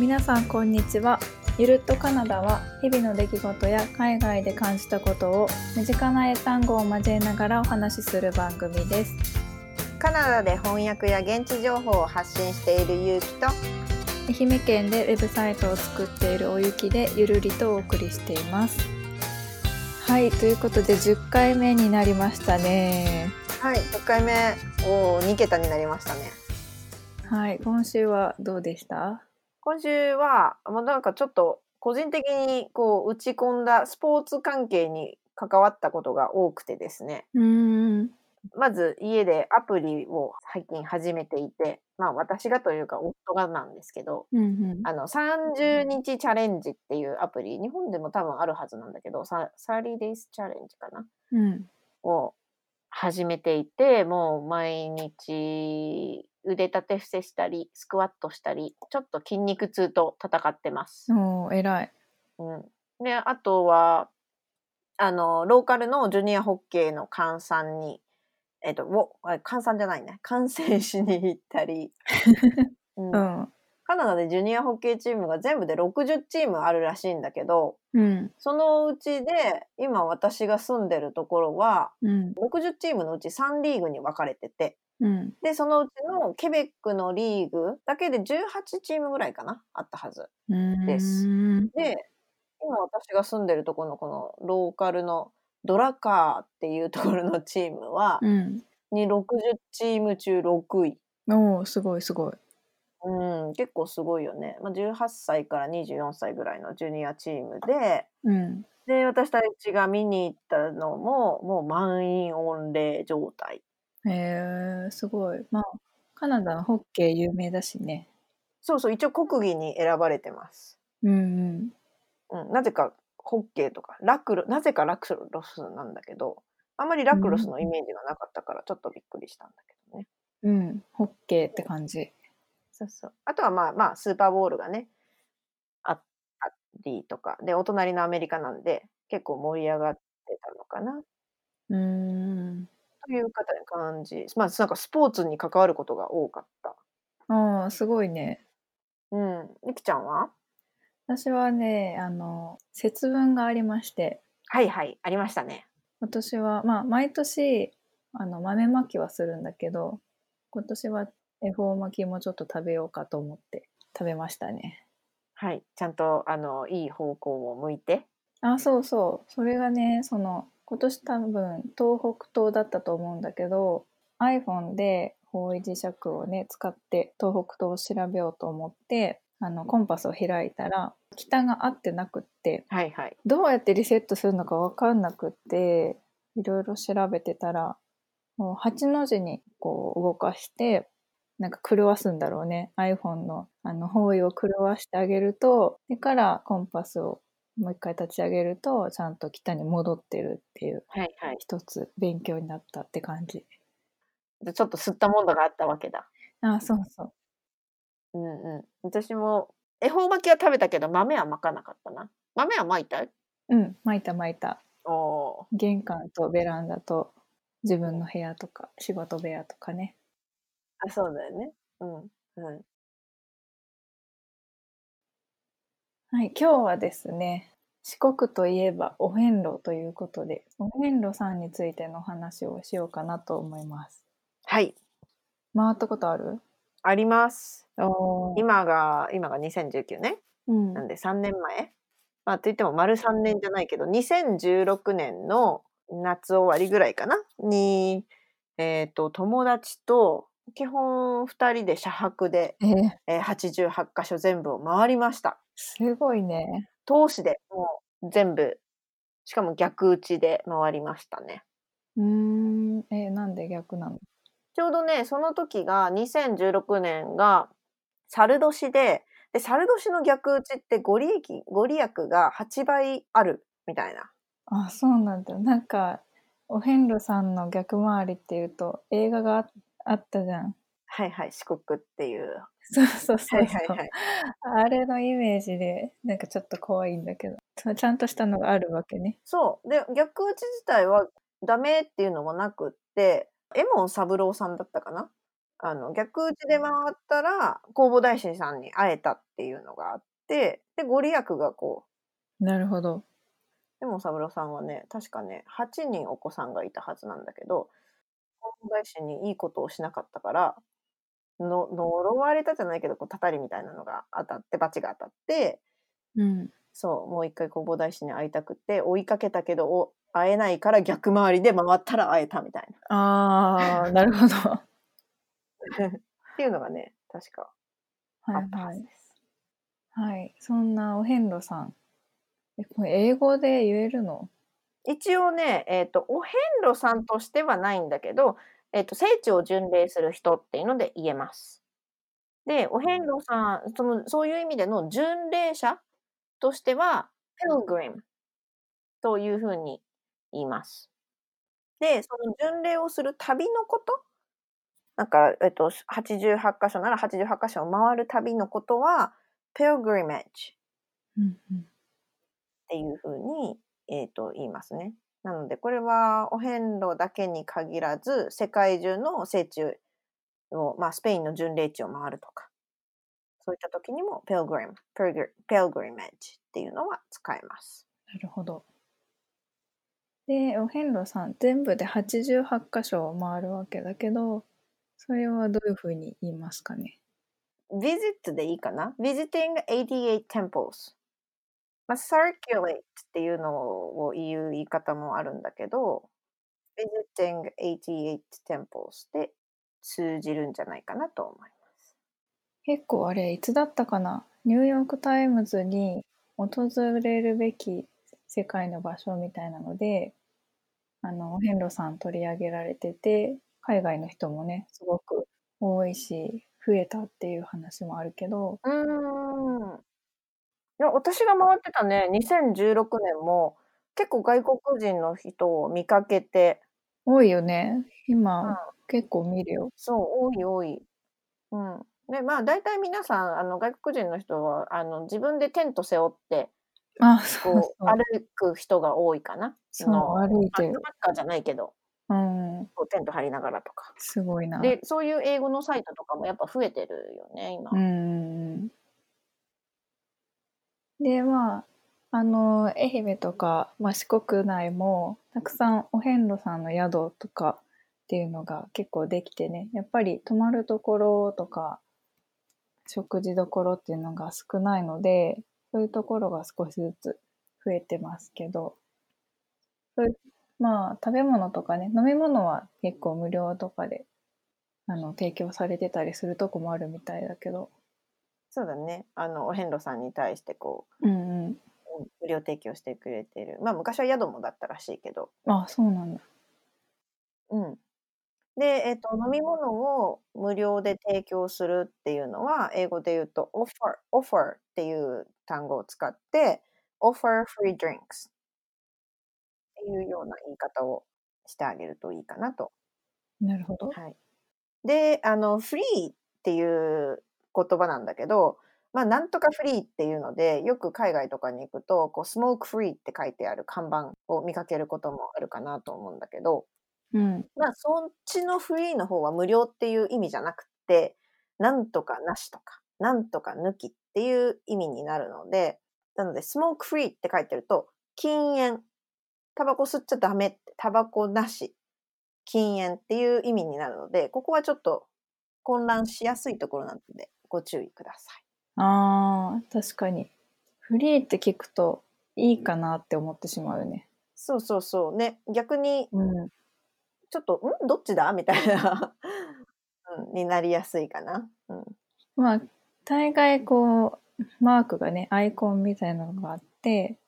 皆さんこんにちは。ゆるっとカナダは日々の出来事や海外で感じたことを身近な英単語を交えながらお話しする番組です。カナダで翻訳や現地情報を発信しているゆうきと愛媛県でウェブサイトを作っているおゆきでゆるりとお送りしています。はいということで10回目になりましたね。はい6回目お2桁になりましたね。はい今週はどうでした？今週はもうなんかちょっと個人的にこう打ち込んだスポーツ関係に関わったことが多くてですね。うん。まず家でアプリを最近始めていてまあ私がというか夫がなんですけどうんうん。あの30日チャレンジっていうアプリ日本でも多分あるはずなんだけどさ30 days チャレンジかな？うん。を始めていてもう毎日腕立て伏せしたりスクワットしたりちょっと筋肉痛と戦ってます。おー偉い。うん、であとはあのローカルのジュニアホッケーの観参にえっとをあ観参じゃないね。観戦しに行ったり、うん。うん。カナダでジュニアホッケーチームが全部で60チームあるらしいんだけどうん。そのうちで今私が住んでるところはうん。60チームのうち3リーグに分かれててうんでそのうちのケベックのリーグだけで18チームぐらいかなあったはず。うんですで今私が住んでるところのこのローカルのドラカーっていうところのチームは、うんに60チーム中6位。おーすごいすごいうん、結構すごいよね。まあ、18歳から24歳ぐらいのジュニアチームで、うんで、私たちが見に行ったのも、もう満員御礼状態。へえすごいまあカナダのホッケー有名だしねそうそう、一応国技に選ばれてます。うんうん、なぜかホッケーとか、ラクロ、なぜかラクロスなんだけど、あんまりラクロスのイメージがなかったから、ちょっとびっくりしたんだけどね。うんうんホッケーって感じそうそう。あとはまあまあ、スーパーボールがね、ああったりとか、で、お隣のアメリカなんで、結構盛り上がってたのかな。うーんという方感じ。まあ、なんかスポーツに関わることが多かった。ああすごいねうん。ゆきちゃんは？私はねあの節分がありましてはいはい、ありましたね。今年はまあ毎年あの豆まきはするんだけど今年は恵方巻きもちょっと食べようかと思って食べましたねはい。ちゃんと、あの、いい方向を向いて。あそうそうそれがねその今年多分東北東だったと思うんだけど iPhone で方位磁石をね使って東北東を調べようと思ってあのコンパスを開いたら北が合ってなくってはいはい。どうやってリセットするのか分かんなくっていろいろ調べてたらもう8の字にこう動かしてなんか狂わすんだろうね iPhone のあの方位を狂わしてあげるとでからコンパスをもう一回立ち上げるとちゃんと北に戻ってるっていうはいはい。一つ勉強になったって感じでちょっと吸ったものがあったわけだ。あそうそううんうん。私も、恵方巻きは食べたけど、豆は巻かなかったな。豆は巻いたうん巻いた巻いたおー玄関とベランダと自分の部屋とか仕事部屋とかねあ、そうだよね。うん。うん。はい、今日はですね、四国といえばお遍路ということで、お遍路さんについての話をしようかなと思います。はい。回ったことある？あります。お今が、今が2019年うんなんで3年前まあ、といっても丸3年じゃないけど、2016年の夏終わりぐらいかなに、えっ、と、友達と、基本2人で車泊で、えーえー88箇所全部を回りました。すごいね。投資でもう全部、しかも逆打ちで回りましたね。うーん、えーなんで逆なのちょうどね、その時が2016年が猿年で、で、猿年の逆打ちってご利益、ご利益が8倍あるみたいな。あ、そうなんだ。なんか、お遍路さんの逆回りっていうと、映画がああったじゃん。はいはい、四国っていう。そうそうそうそう。はいはいはい。あれのイメージで、なんかちょっと怖いんだけど、ちゃんとしたのがあるわけね。そう。で、逆打ち自体はダメっていうのもなくって、エモン三郎さんだったかな？あの、逆打ちで回ったら、弘法大師さんに会えたっていうのがあって、で、ご利益がこうなるほど。でも三郎さんはね、確かね、8人お子さんがいたはずなんだけど、弘法大師にいいことをしなかったから、の呪われたじゃないけど、こう、たたりみたいなのが当たって、罰が当たって、うん。そう、もう一回弘法大師に会いたくて、追いかけたけど、お会えないから逆回りで回ったら会えたみたいな。ああ、なるほど。はっていうのがね、確かあいったははい。ずです。はい。そんなお遍路さん。え、これ英語で言えるの？一応ね、えっ、と、お遍路さんとしてはないんだけど、えっ、と、聖地を巡礼する人っていうので言えます。で、お遍路さん、その、そういう意味での巡礼者としては、pilgrim というふうに言います。で、その巡礼をする旅のことなんか、えっと、88箇所なら88箇所を回る旅のことは、pilgrimage。っていうふうに、えっと、言いますね。なので、これはお遍路だけに限らず、世界中の聖地を、まあ、スペインの巡礼地を回るとか、そういった時にも pilgrim、pilgr- pilgrimage っていうのは使えます。なるほど。で、お遍路さん、全部で88箇所を回るわけだけど、それはどういうふうに言いますかね？visit でいいかな ?visiting 88 temples。まあ、circulate っていうのを言う言い方もあるんだけど、visiting 88 temples で通じるんじゃないかなと思います。結構あれ、いつだったかな？ニューヨークタイムズに訪れるべき世界の場所みたいなので、あの、お遍路さん取り上げられてて、海外の人もね、すごく多いし、増えたっていう話もあるけど、うーん。いや、私が回ってたね、2016年も結構外国人の人を見かけて、多いよね。うん、今、結構見るよ。そう、多い多い。うん。で、まあ、大体皆さん、あの、外国人の人は、あの、自分でテント背負って、あ、そうこう、そう。歩く人が多いかな。そう、の、歩いてる。バックパッカーじゃないけど、うん。こう、テント張りながらとか。すごいな。で、そういう英語のサイトとかもやっぱ増えてるよね、今。うん。で、まあ、あの、愛媛とか、まあ、四国内も、たくさんお遍路さんの宿とかっていうのが結構できてね、やっぱり泊まるところとか、食事どころっていうのが少ないので、そういうところが少しずつ増えてますけど、そういう、まあ、食べ物とかね、飲み物は結構無料とかで、あの、提供されてたりするとこもあるみたいだけど、そうだね。あの、お遍路さんに対して、こうんうん。う、うん無料提供してくれてる。まあ、昔は宿もだったらしいけど。あ、そうなんだ。うん。で、えっと、飲み物を無料で提供するっていうのは、英語で言うと offer、offer っていう単語を使って、offer free drinks っていうような言い方をしてあげるといいかなと。なるほど。はい。で、あの、フリーっていう言葉なんだけど、まあ、なんとかフリーっていうので、よく海外とかに行くと、こう、スモークフリーって書いてある看板を見かけることもあるかなと思うんだけど、うん。まあ、そっちのフリーの方は無料っていう意味じゃなくて、なんとかなしとか、なんとか抜きっていう意味になるので、なので、スモークフリーって書いてると、禁煙、タバコ吸っちゃダメって、タバコなし、禁煙っていう意味になるので、ここはちょっと混乱しやすいところなので、ご注意ください。ああ、確かに。フリーって聞くといいかなって思ってしまうよね。そうそうそう。ね、逆に、うん。ちょっと、んどっちだ？みたいな、うん、になりやすいかな。うん。まあ、大概こう、マークがね、アイコンみたいなのがあって、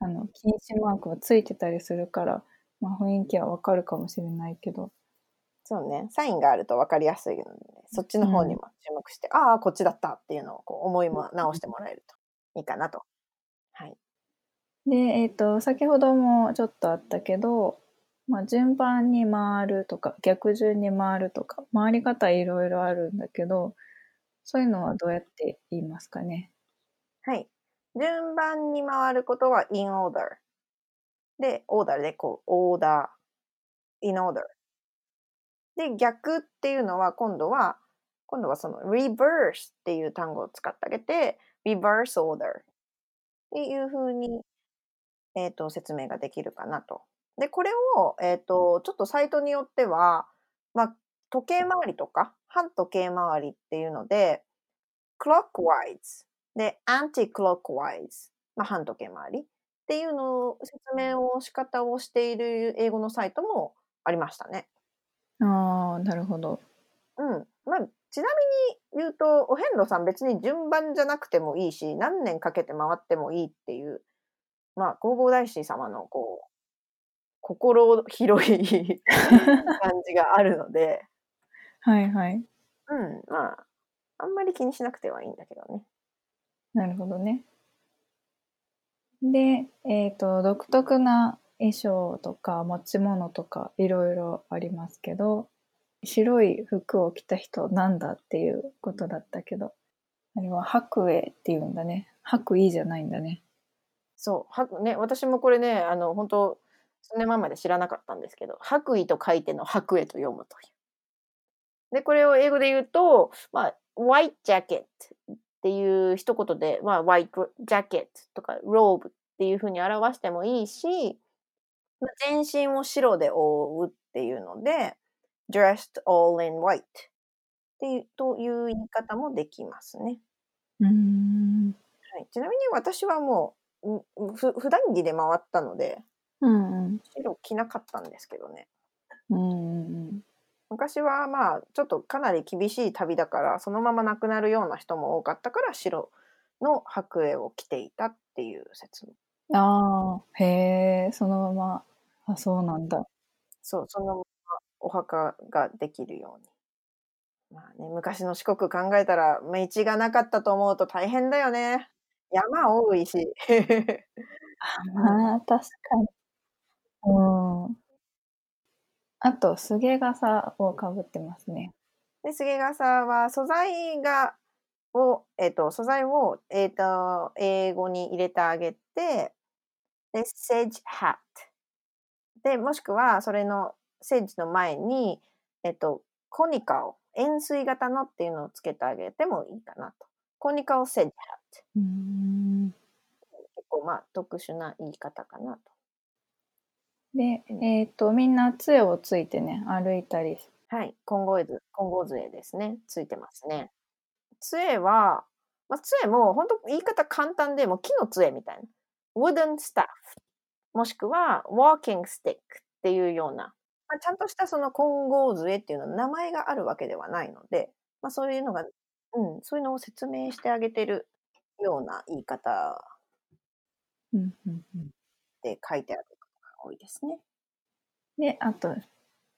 あの、禁止マークがついてたりするから、まあ雰囲気はわかるかもしれないけど。そうね。サインがあると分かりやすいので、そっちの方にも注目して、ああ、こっちだったっていうのをこう思いも直してもらえるといいかなと。はい。で、えっ、と、先ほどもちょっとあったけど、まあ、順番に回るとか、逆順に回るとか、回り方いろいろあるんだけど、そういうのはどうやって言いますかね？はい。順番に回ることは in order。で、order でこう、order, in order で、逆っていうのは今度は、今度はその reverse っていう単語を使ってあげて、reverse order っていうふうに、えっ、と、説明ができるかなと。で、これを、えっ、と、ちょっとサイトによっては、まあ、時計回りとか、反時計回りっていうので、clockwise で anti-clockwise、まあ、反時計回りっていうのを説明を仕方をしている英語のサイトもありましたね。ああ、なるほど。うん。まあ、ちなみに言うと、お遍路さん別に順番じゃなくてもいいし、何年かけて回ってもいいっていう、まあ、弘法大師様のこう、心広い 感じがあるので、はいはい。うん、まあ、あんまり気にしなくてはいいんだけどね。なるほどね。で、えっ、と、独特な衣装とか持ち物とかいろいろありますけど、白い服を着た人なんだっていうことだったけど、あれは白衣っていうんだね。白衣じゃないんだね。そう、はね、私もこれね、あの、本当数年前まで知らなかったんですけど、白衣と書いての白衣と読むという。で、これを英語で言うと、まあ、white jacket っていう一言で、まあ、white jacket とか robe っていうふうに表してもいいし、全身を白で覆うっていうので、dressed all in white っていうという言い方もできますね。うーん。はい、ちなみに私はもう、んふ普段着で回ったので、うんうん。白着なかったんですけどね。うんうん昔はまあちょっとかなり厳しい旅だからそのまま亡くなるような人も多かったから白の白衣を着ていたっていう説。ああ、へえ、そのまま。あ、そうなんだ。そうそのままお墓ができるようにまあね昔の四国考えたら道がなかったと思うと大変だよね山多いしあまあ、確かに。うん。あと、すげ傘をかぶってますね。で、すげ傘は素材が、を、えっ、と、素材を、えっ、と、英語に入れてあげて、で、sedge hat。で、もしくは、それの、セッジの前に、えっ、と、コニカを、円錐型のっていうのをつけてあげてもいいかなと。コニカをセッジハット。うーん。結構、まあ、特殊な言い方かなと。で、えっ、と、みんな杖をついてね、歩いたり。はい。金剛図、金剛杖ですね。ついてますね。杖は、まあ、杖も本当言い方簡単で、もう木の杖みたいな。Wooden staff。もしくは walking stick っていうような、まあ、ちゃんとしたその金剛杖っていうのは名前があるわけではないので、まあ、そういうのが、うん、そういうのを説明してあげてるような言い方で書いてあることが多いですね。で、あと、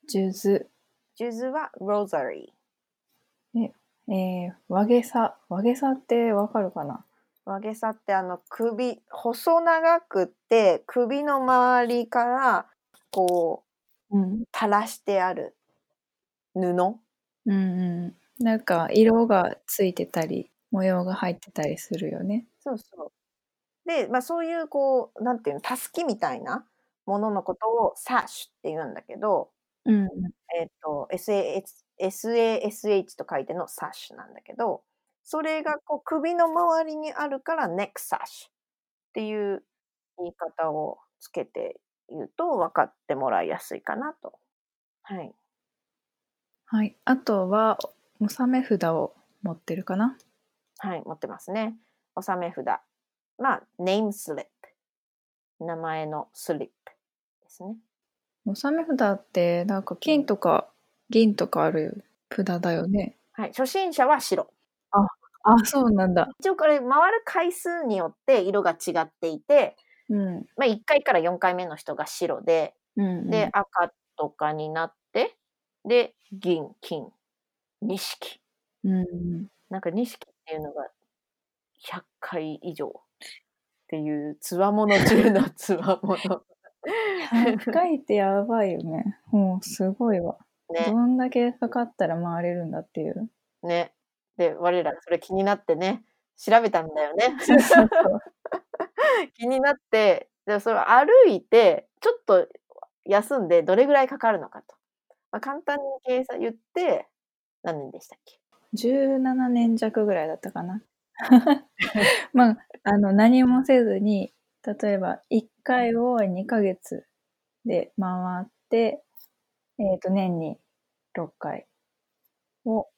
数珠。数珠は rosary。えー、和げさ。和げさってわかるかな？和げさってあの首細長くって首の周りからこううん。垂らしてある布？うんうん。なんか、色がついてたり、模様が入ってたりするよね。そうそうで、まあ、そういうこうなんていうのたすきみたいなもののことをサッシュって言うんだけど、うんうん。えっと SAS SASH と書いてのサッシュなんだけどそれがこう首の周りにあるからネックサッシュっていう言い方をつけて言うと分かってもらいやすいかなと。はい。はい。あとは、納め札を持ってるかな？はい、持ってますね。納め札。まあ、name slip。名前のスリップですね。納め札って、なんか金とか銀とかある札だよね。はい、初心者は白。あ、そうなんだ。一応これ回る回数によって色が違っていて、うん。まあ、1回から4回目の人が白で、うん、うん。で、赤とかになって、で、銀、金、錦。うんうん。なんか錦っていうのが100回以上っていう、つわもの中のつわもの。100回ってやばいよね。もうすごいわ。ね、どんだけかかったら回れるんだっていう。ね。で、我らそれ気になってね、調べたんだよね。気になって、でそれ歩いて、ちょっと休んでどれぐらいかかるのかと。まあ、簡単に計算言って、何年でしたっけ？17年弱ぐらいだったかな。まあ、あの、何もせずに、例えば1回を2ヶ月で回って、えっ、と、年に6回を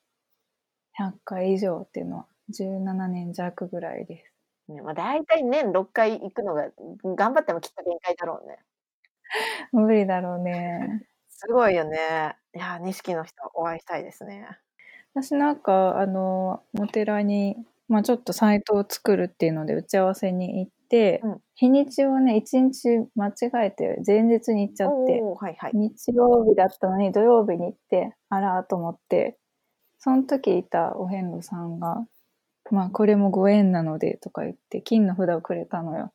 100回以上っていうのは17年弱ぐらいです。ねまあ、大体年6回行くのが、頑張ってもきっと限界だろうね。無理だろうね。すごいよね。いやー、錦の人お会いしたいですね。私なんか、あの、お寺に、まあちょっとサイトを作るっていうので打ち合わせに行って、うん日にちをね、1日間違えて前日に行っちゃって、はいはい。日曜日だったのに土曜日に行って、あらーと思って、その時いたお遍路さんが、まあこれもご縁なのでとか言って金の札をくれたのよ。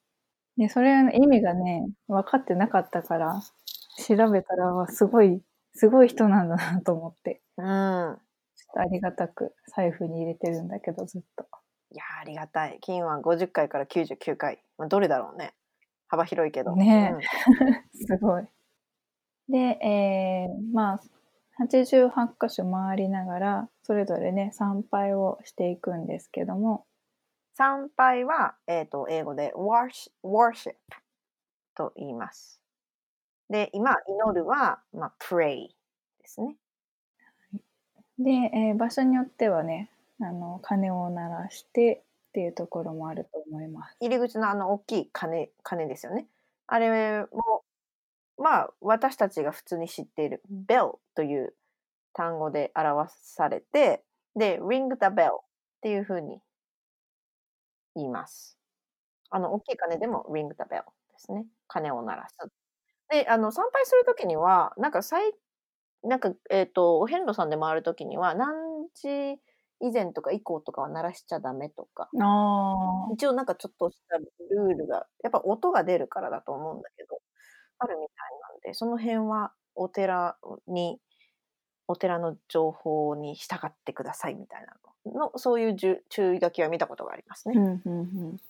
で、それの意味がね、分かってなかったから、調べたら、わすごい、すごい人なんだなと思って、うん。ちょっとありがたく財布に入れてるんだけど、ずっと。いやー、ありがたい。金は50回から99回。まあ、どれだろうね。幅広いけど。ねうん すごい。で、えー、まあ、88箇所回りながら、それぞれね、参拝をしていくんですけども、参拝は、えっ、と、英語で worship, worship と言います。で、今、祈るは、まあ、pray ですね。で、えー場所によってはね、あの、鐘を鳴らしてっていうところもあると思います。入り口のあの大きい鐘、鐘ですよね。あれも、まあ、私たちが普通に知っている bell という単語で表されて、で、ring the bell っていうふうに言います。あの、大きい鐘でも ring the bell ですね。鐘を鳴らす。で、あの、参拝するときには、なんか最、なんか、えっ、と、お遍路さんで回るときには、何時以前とか以降とかは鳴らしちゃダメとか、あ一応なんかちょっとしたルールが、やっぱ音が出るからだと思うんだけど、あるみたいなんで、その辺はお寺に、お寺の情報に従ってくださいみたいなのの、そういうじゅ注意書きは見たことがありますうん、ね。うん、うん。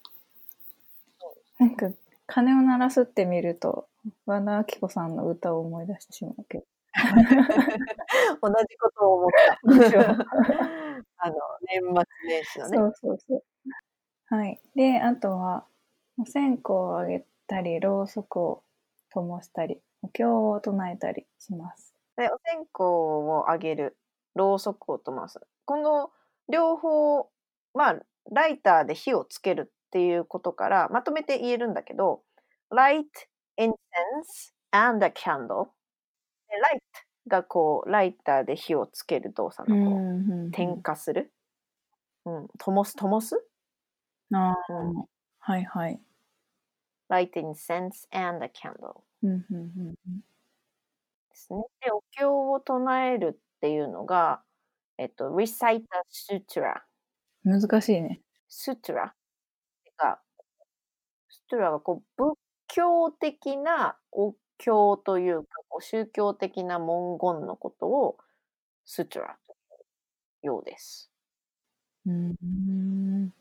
なんか、鐘を鳴らすって見ると、和田アキ子さんの歌を思い出してしまうけど。同じことを思った。あの、年末年始のね。そうそうそう。はい。で、あとは、お線香をあげたり、ろうそくを灯したり、お経を唱えたりします。で、お線香をあげる、ろうそくを灯す。この両方、まあ、ライターで火をつけるっていうことから、まとめて言えるんだけど、light incense and a candle。で light がこう、ライターで火をつける動作のこう、ん点火する？うん、灯す、灯す？ああ、うんはいはい。Light incense and a candle ですね。で、お経を唱えるっていうのが、えっと、recite a sutra。うん、難しいね。ストゥラが、ストゥラがこう仏教的なお経というか、こう宗教的な文言のことをストゥラというようです。うん。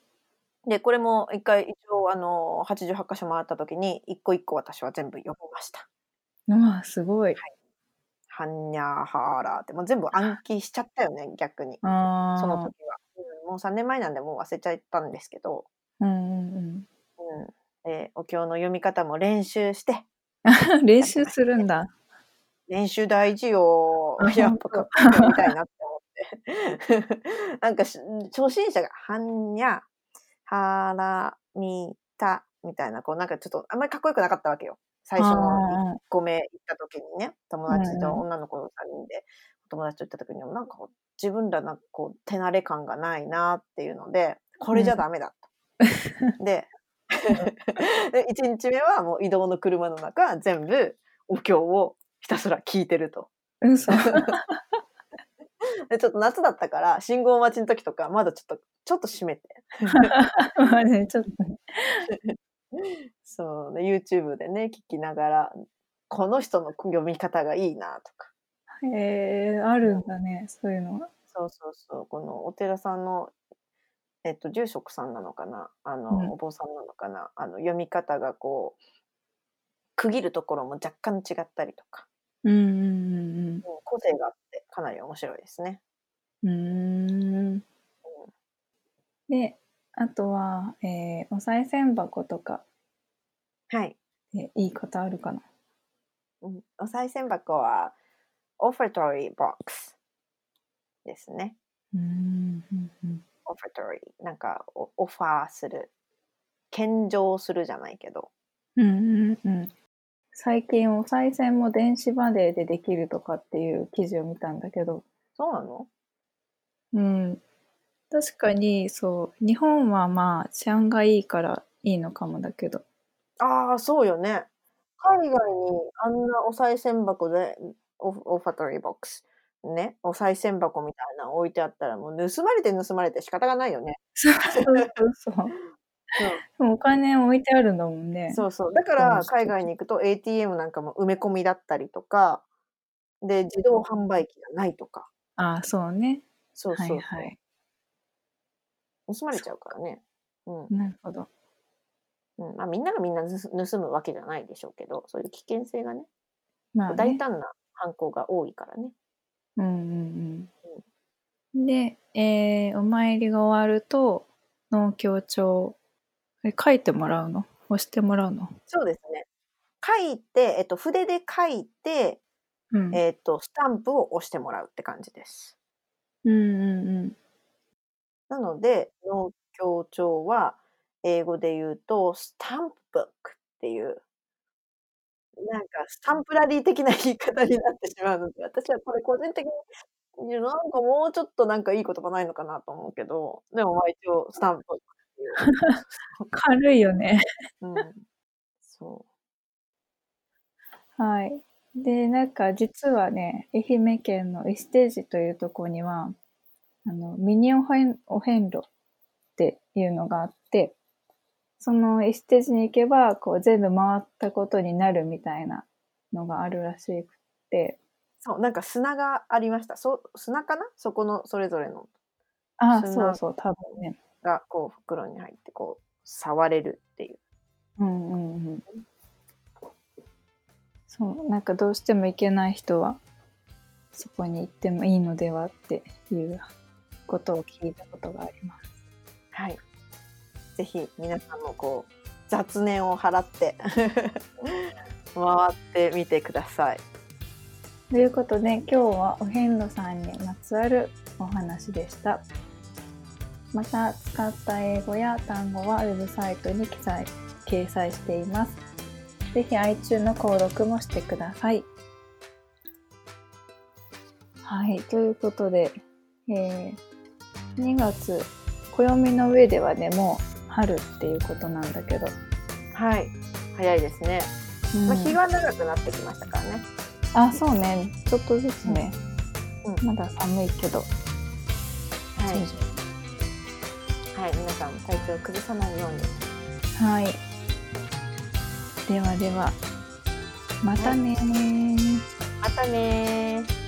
で、これも一回一応あの88箇所回った時に一個一個私は全部読みました。うわ、すごい。はんにゃーはーらーってもう全部暗記しちゃったよね、逆に。ああ。その時は。うんもう3年前なんでもう忘れちゃったんですけど、うんうんうん、でお経の読み方も練習して、うん。練習するんだ。練習大事よあ。やっぱかっこいいのみたいなって思って。なんかし初心者が、はんにゃ、はらみた、みたいな、こうなんかちょっとあんまりかっこよくなかったわけよ。最初のあ1個目行った時にね、友達とうんうん女の子3人で、友達と行った時にもなんか自分らなんかこう手慣れ感がないなっていうので、これじゃダメだと。で、で1日目はもう移動の車の中、全部お経をひたすら聞いてると。嘘。でちょっと夏だったから、信号待ちの時とか、まだちょっと、ちょっと閉めて。まあね、ちょっとね。そう、ね、YouTube でね、聞きながら、この人の読み方がいいなとか。へえあるんだね、そういうのが。そうそうそう、このお寺さんの、えっと、住職さんなのかな、あの、うんお坊さんなのかな、あの、読み方がこう、区切るところも若干違ったりとか、うんうんうんうん個性があって、かなり面白いですね。うーん。で、あとは、えーお賽銭箱とかはい。でいいことあるかな？うんお賽銭箱は、オフェトリーボックスですね。うーん。うんうんオフェトリー。なんかオ、オファーする。献上するじゃないけど。うんうんうん。最近お賽銭も電子マネーでできるとかっていう記事を見たんだけど、そうなの？うん。確かに、そう、日本はまあ治安がいいからいいのかもだけど、ああ、そうよね。海外にあんなお賽銭箱で、オフオファトリーボックス。ね？お賽銭箱みたいなの置いてあったら、もう盗まれて盗まれて仕方がないよね。そうそうそうそう。お金置いてあるんだもんね。そうそう。だから海外に行くと ATM なんかも埋め込みだったりとか、で、自動販売機がないとか。ああ、そうね。そうそうそう。はいはい。盗まれちゃうからね。うん。なるほど。うん、まあみんながみんな盗盗むわけじゃないでしょうけど、そういう危険性がね、まあ、ね、大胆な犯行が多いからね。うんうんうん。で、えーお参りが終わると、農協帳、え書いてもらうの？押してもらうの？そうですね。書いて、えっと、筆で書いて、うん。えっと、スタンプを押してもらうって感じです。うんうんうん。なので、農協帳は、英語で言うと、スタンプブックっていう、なんか、スタンプラリー的な言い方になってしまうので、私はこれ個人的に、なんかもうちょっとなんかいい言葉ないのかなと思うけど、でもまあ一応、スタンプ。軽いよね。うん。そはい。で、なんか実はね、愛媛県のイステージというところには、あの、ミニお遍路っていうのがあって、そのイステージに行けば、こう全部回ったことになるみたいなのがあるらしくって、う。そう、なんか砂がありました。そう、砂かな？そこのそれぞれのああ、砂そうそう、多分ね。が、こう、袋に入って、こう、触れるっていう。うんうんうん。そう、なんかどうしても行けない人は、そこに行ってもいいのではっていうことを聞いたことがあります。はい。ぜひ皆さんもこう雑念を払って 回ってみてください。ということで今日はお遍路さんにまつわるお話でした。また使った英語や単語はウェブサイトに記載掲載しています。ぜひ iTunes の購読もしてください。はい、ということで、えー2月、暦の上ではね、もう春っていうことなんだけど、はい。早いですね。うんまあ、日が長くなってきましたからね。あ、そうね、ちょっとずつね、うんまだ寒いけど、はい。皆さん体調を崩さないように。はい。ではでは、またねー。またねー。